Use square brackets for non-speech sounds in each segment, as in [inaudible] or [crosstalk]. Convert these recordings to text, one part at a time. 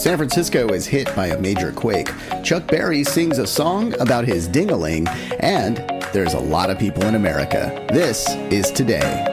San Francisco is hit by a major quake. Chuck Berry sings a song about his dingaling, and there's a lot of people in America. This is today.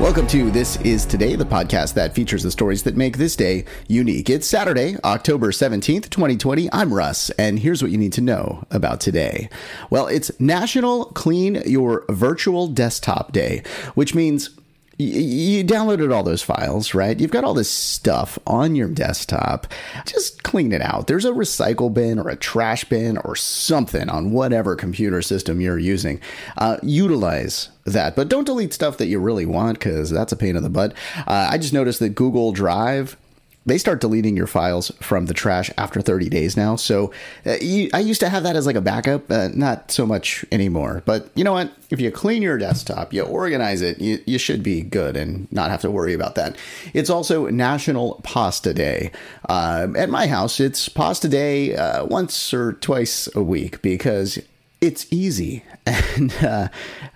Welcome to This Is Today, the podcast that features the stories that make this day unique. It's Saturday, October 17th, 2020. I'm Russ, and here's what you need to know about today. Well, it's National Clean Your Virtual Desktop Day, which means you downloaded all those files, right? You've got all this stuff on your desktop. Just clean it out. There's a recycle bin or a trash bin or something on whatever computer system you're using. Uh, utilize that, but don't delete stuff that you really want because that's a pain in the butt. Uh, I just noticed that Google Drive they start deleting your files from the trash after 30 days now. So uh, you, I used to have that as like a backup, uh, not so much anymore. But you know what? If you clean your desktop, you organize it, you, you should be good and not have to worry about that. It's also National Pasta Day. Uh, at my house, it's Pasta Day uh, once or twice a week because it's easy. [laughs] And uh,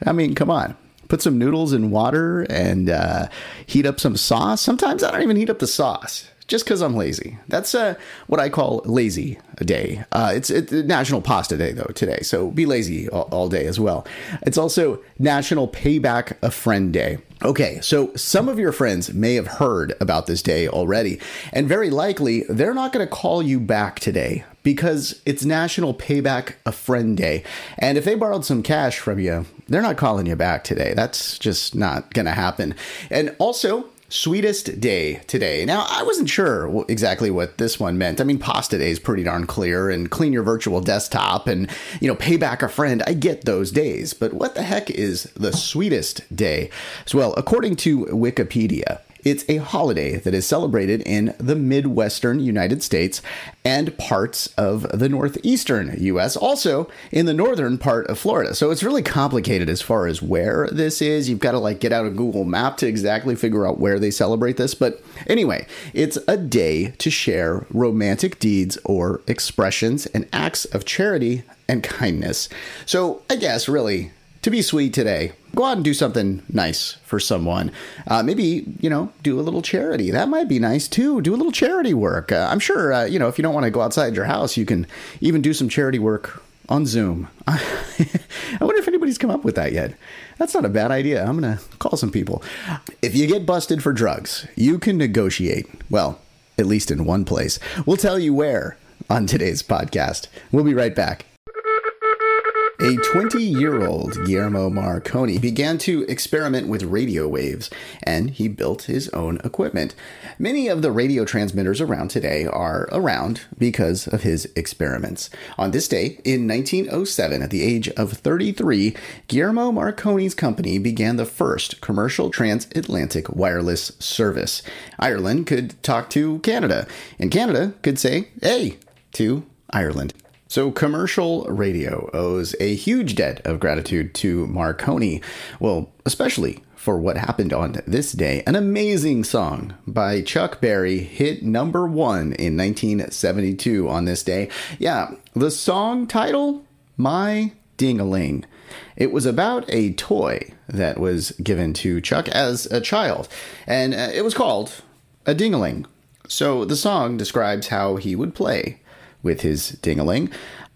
I mean, come on put some noodles in water and uh, heat up some sauce. Sometimes I don't even heat up the sauce just because I'm lazy. That's uh, what I call lazy day. Uh, it's, it's National Pasta Day, though, today. So be lazy all, all day as well. It's also National Payback a Friend Day. Okay, so some of your friends may have heard about this day already, and very likely they're not going to call you back today because it's National Payback a Friend Day. And if they borrowed some cash from you, they're not calling you back today. That's just not going to happen. And also, Sweetest day today. Now, I wasn't sure exactly what this one meant. I mean, pasta day is pretty darn clear, and clean your virtual desktop and, you know, pay back a friend. I get those days. But what the heck is the sweetest day? As well, according to Wikipedia, it's a holiday that is celebrated in the Midwestern United States and parts of the Northeastern US, also in the northern part of Florida. So it's really complicated as far as where this is. You've got to like get out a Google map to exactly figure out where they celebrate this. But anyway, it's a day to share romantic deeds or expressions and acts of charity and kindness. So I guess really to be sweet today, go out and do something nice for someone. Uh, maybe, you know, do a little charity. That might be nice too. Do a little charity work. Uh, I'm sure, uh, you know, if you don't want to go outside your house, you can even do some charity work on Zoom. [laughs] I wonder if anybody's come up with that yet. That's not a bad idea. I'm going to call some people. If you get busted for drugs, you can negotiate. Well, at least in one place. We'll tell you where on today's podcast. We'll be right back. A 20 year old Guillermo Marconi began to experiment with radio waves, and he built his own equipment. Many of the radio transmitters around today are around because of his experiments. On this day, in 1907, at the age of 33, Guillermo Marconi's company began the first commercial transatlantic wireless service. Ireland could talk to Canada, and Canada could say, hey, to Ireland. So, commercial radio owes a huge debt of gratitude to Marconi. Well, especially for what happened on this day. An amazing song by Chuck Berry hit number one in 1972 on this day. Yeah, the song title, My Dingaling. It was about a toy that was given to Chuck as a child, and uh, it was called a dingaling. So the song describes how he would play with his dingaling.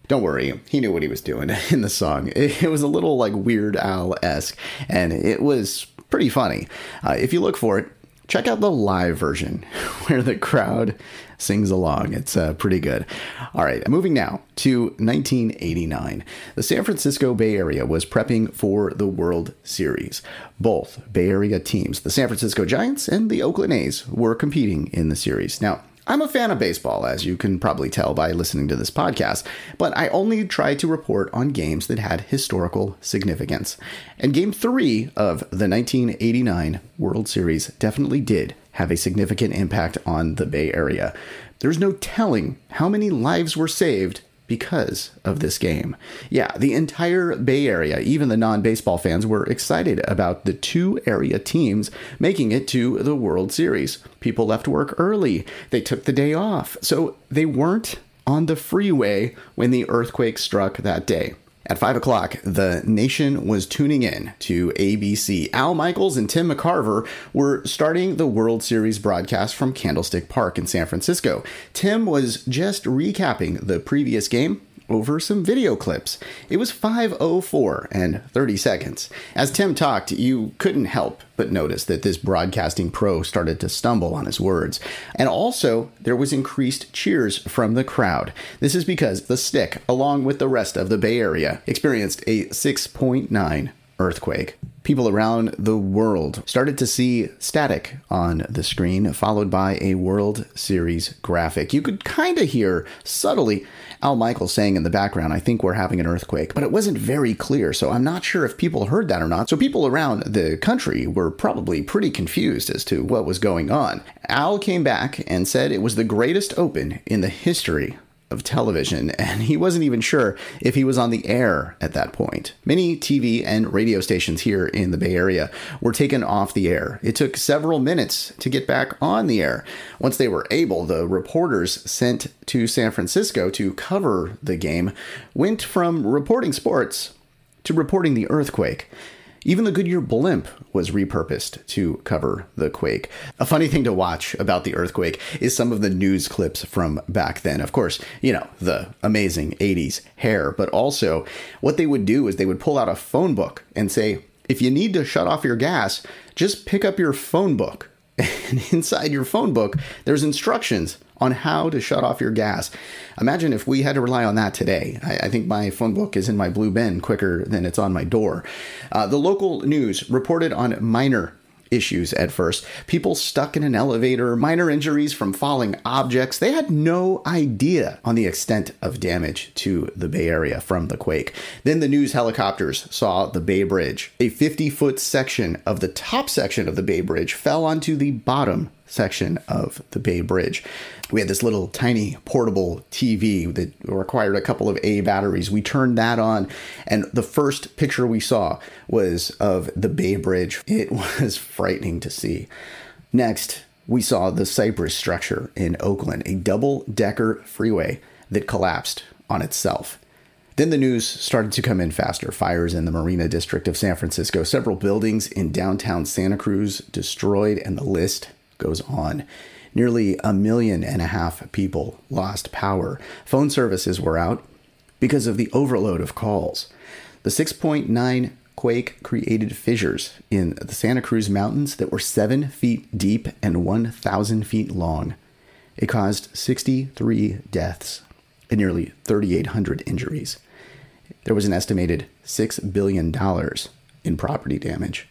Don't worry, he knew what he was doing [laughs] in the song. It, was a little like Weird Al esque, and it was pretty funny. Uh, if you look for it, check out the live version [laughs] where the crowd sings along. It's uh, pretty good. All right, moving now to 1989. The San Francisco Bay Area was prepping for the World Series. Both Bay Area teams, the San Francisco Giants and the Oakland A's, were competing in the series. Now, I'm a fan of baseball, as you can probably tell by listening to this podcast, but I only try to report on games that had historical significance. And Game 3 of the 1989 World Series definitely did have a significant impact on the Bay Area. There's no telling how many lives were saved because of this game. Yeah, the entire Bay Area, even the non baseball fans, were excited about the two area teams making it to the World Series. People left work early, they took the day off, so they weren't on the freeway when the earthquake struck that day. At 5 o'clock, the nation was tuning in to ABC. Al Michaels and Tim McCarver were starting the World Series broadcast from Candlestick Park in San Francisco. Tim was just recapping the previous game over some video clips. It was 504 and 30 seconds. As Tim talked, you couldn't help but notice that this broadcasting pro started to stumble on his words. And also, there was increased cheers from the crowd. This is because the stick, along with the rest of the Bay Area, experienced a 6.9 earthquake people around the world started to see static on the screen, followed by a World Series graphic. You could kind of hear subtly Al Michaels saying in the background, I think we're having an earthquake, but it wasn't very clear, so I'm not sure if people heard that or not. So people around the country were probably pretty confused as to what was going on. Al came back and said it was the greatest open in the history of television, and he wasn't even sure if he was on the air at that point. Many TV and radio stations here in the Bay Area were taken off the air. It took several minutes to get back on the air. Once they were able, the reporters sent to San Francisco to cover the game went from reporting sports to reporting the earthquake. Even the Goodyear blimp was repurposed to cover the quake. A funny thing to watch about the earthquake is some of the news clips from back then. Of course, you know, the amazing 80s hair, but also what they would do is they would pull out a phone book and say, if you need to shut off your gas, just pick up your phone book. [laughs] And inside your phone book, there's instructions on how to shut off your gas. Imagine if we had to rely on that today. I, I think my phone book is in my blue bin quicker than it's on my door. Uh, the local news reported on minor issues at first. People stuck in an elevator, minor injuries from falling objects. They had no idea on the extent of damage to the Bay Area from the quake. Then the news helicopters saw the Bay Bridge. A 50 foot section of the top section of the Bay Bridge fell onto the bottom section of the Bay Bridge. We had this little tiny portable TV that required a couple of A batteries. We turned that on, and the first picture we saw was of the Bay Bridge. It [laughs] was frightening to see. Next, we saw the Cypress structure in Oakland, a double decker freeway that collapsed on itself. Then the news started to come in faster. Fires in the Marina District of San Francisco, several buildings in downtown Santa Cruz destroyed, and the list goes on. Nearly a million and a half people lost power. Phone services were out because of the overload of calls. The 6.9 quake created fissures in the Santa Cruz Mountains that were 7 feet deep and 1,000 feet long. It caused 63 deaths and nearly 3,800 injuries. There was an estimated $6 billion in property damage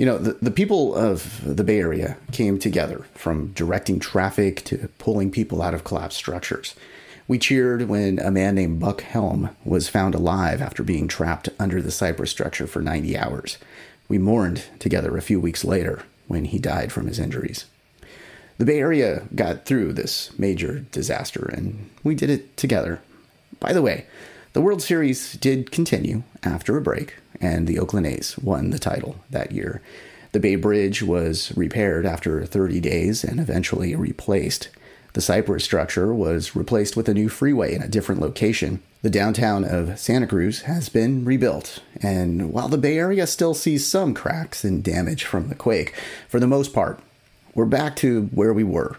you know, the, the people of the Bay Area came together from directing traffic to pulling people out of collapsed structures. We cheered when a man named Buck Helm was found alive after being trapped under the Cypress structure for 90 hours. We mourned together a few weeks later when he died from his injuries. The Bay Area got through this major disaster, and we did it together. By the way, the World Series did continue after a break, and the Oakland A's won the title that year. The Bay Bridge was repaired after 30 days and eventually replaced. The Cypress structure was replaced with a new freeway in a different location. The downtown of Santa Cruz has been rebuilt, and while the Bay Area still sees some cracks and damage from the quake, for the most part, we're back to where we were.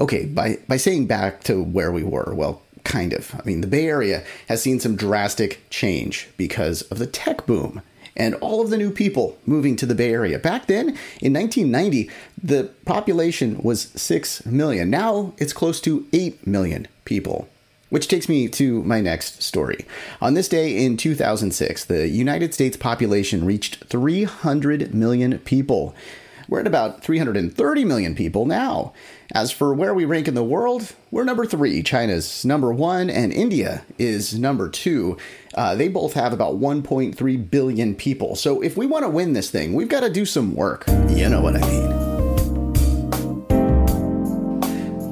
Okay, by, by saying back to where we were, well, kind of. I mean, the Bay Area has seen some drastic change because of the tech boom and all of the new people moving to the Bay Area. Back then, in 1990, the population was 6 million. Now it's close to 8 million people. Which takes me to my next story. On this day in 2006, the United States population reached 300 million people. We're at about 330 million people now. As for where we rank in the world, we're number three. China's number one, and India is number two. Uh, they both have about 1.3 billion people. So if we want to win this thing, we've got to do some work. You know what I mean.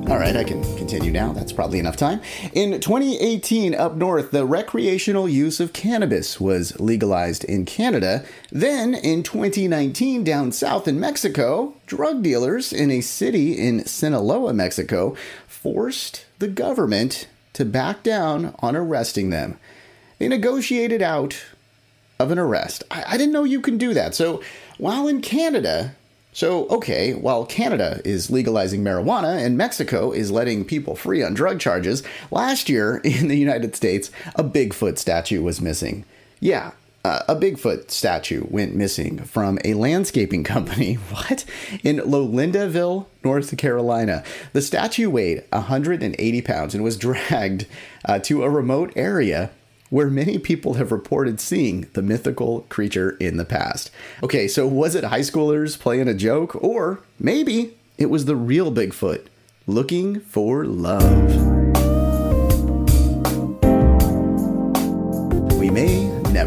All right, I can continue now. That's probably enough time. In 2018, up north, the recreational use of cannabis was legalized in Canada. Then, in 2019, down south in Mexico, drug dealers in a city in Sinaloa, Mexico, forced the government to back down on arresting them. They negotiated out of an arrest. I, I didn't know you can do that. So while in Canada, so, okay, while Canada is legalizing marijuana and Mexico is letting people free on drug charges, last year [laughs] in the United States, a Bigfoot statue was missing. Yeah, uh, a Bigfoot statue went missing from a landscaping [laughs] company. [laughs] What? In Lolindaville, North Carolina. The statue weighed 180 pounds and was dragged uh, to a remote area where many people have reported seeing the mythical creature in the past. Okay, so was it high schoolers playing a joke, or maybe it was the real Bigfoot looking for love?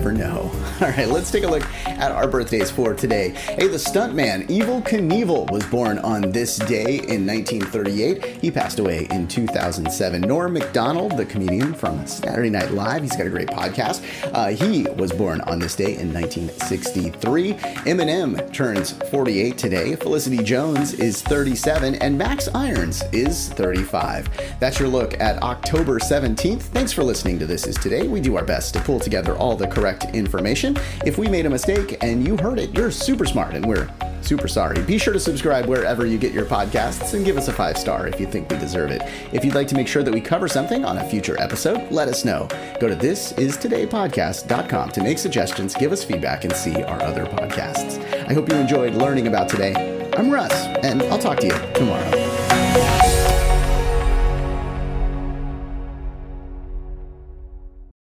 Never know. [laughs] All right, let's take a look at our birthdays for today. Hey, the stuntman Evel Knievel was born on this day in 1938. He passed away in 2007. Norm Macdonald, the comedian from Saturday Night Live, he's got a great podcast. Uh, he was born on this day in 1963. Eminem turns 48 today. Felicity Jones is 37, and Max Irons is 35. That's your look at October 17th. Thanks for listening to This Is Today. We do our best to pull together all the correct information. If we made a mistake and you heard it, you're super smart and we're super sorry. Be sure to subscribe wherever you get your podcasts and give us a five star if you think we deserve it. If you'd like to make sure that we cover something on a future episode, let us know. Go to thisistodaypodcast.com to make suggestions, give us feedback, and see our other podcasts. I hope you enjoyed learning about today. I'm Russ, and I'll talk to you tomorrow.